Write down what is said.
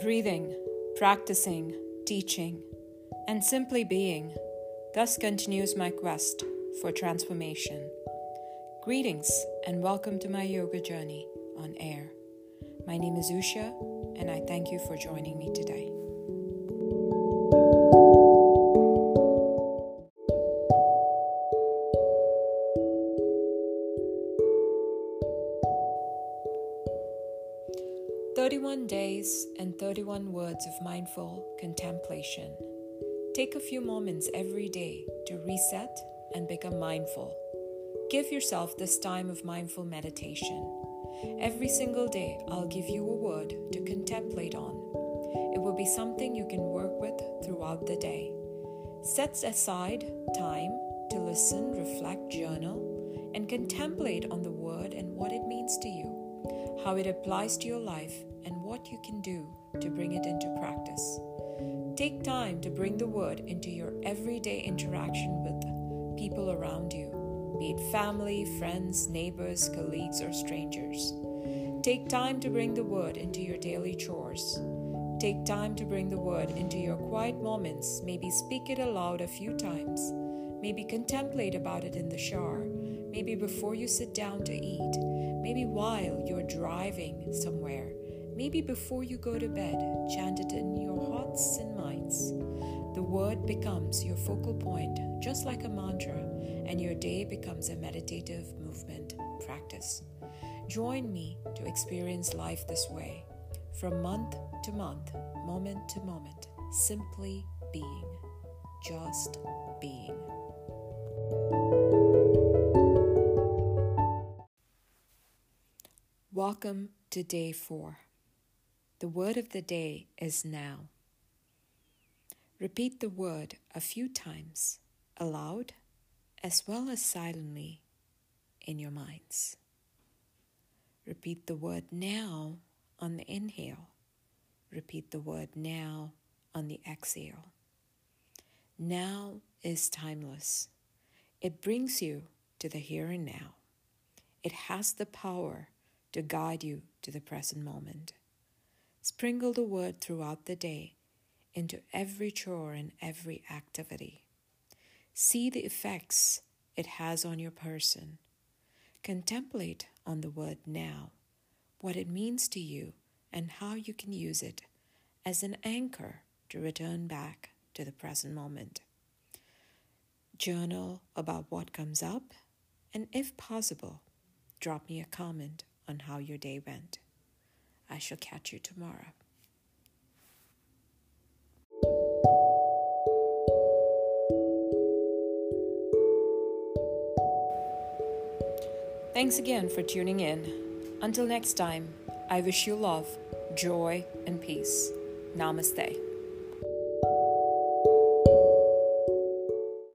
Breathing, practicing, teaching, and simply being thus continues my quest for transformation. Greetings and welcome to my yoga journey on air. My name is Usha, and I thank you for joining me today. Thirty-one days and thirty-one words of mindful contemplation. Take a few moments every day to reset and become mindful. Give yourself this time of mindful meditation. Every single day, I'll give you a word to contemplate on. It will be something you can work with throughout the day. Set aside time to listen, reflect, journal, and contemplate on the word and what it means to you, how it applies to your life, and what you can do to bring it into practice. Take time to bring the word into your everyday interaction with people around you be it family, friends, neighbors, colleagues, or strangers. Take time to bring the word into your daily chores. Take time to bring the word into your quiet moments. Maybe speak it aloud a few times. Maybe contemplate about it in the shower. Maybe before you sit down to eat. Maybe while you're driving somewhere. Maybe before you go to bed. Chant it in your hearts and minds. The word becomes your focal point, just like a mantra and your day becomes a meditative movement practice. Join me to experience life this way, from month to month, moment to moment, simply being, just being. Welcome to day four. The word of the day is now. Repeat the word a few times aloud as well as silently in your minds. Repeat the word now on the inhale. Repeat the word now on the exhale. Now is timeless. It brings you to the here and now. It has the power to guide you to the present moment. Sprinkle the word throughout the day into every chore and every activity. See the effects it has on your person. Contemplate on the word now, what it means to you, and how you can use it as an anchor to return back to the present moment. Journal about what comes up, and if possible, drop me a comment on how your day went. I shall catch you tomorrow. Thanks again for tuning in. Until next time, I wish you love, joy, and peace. Namaste.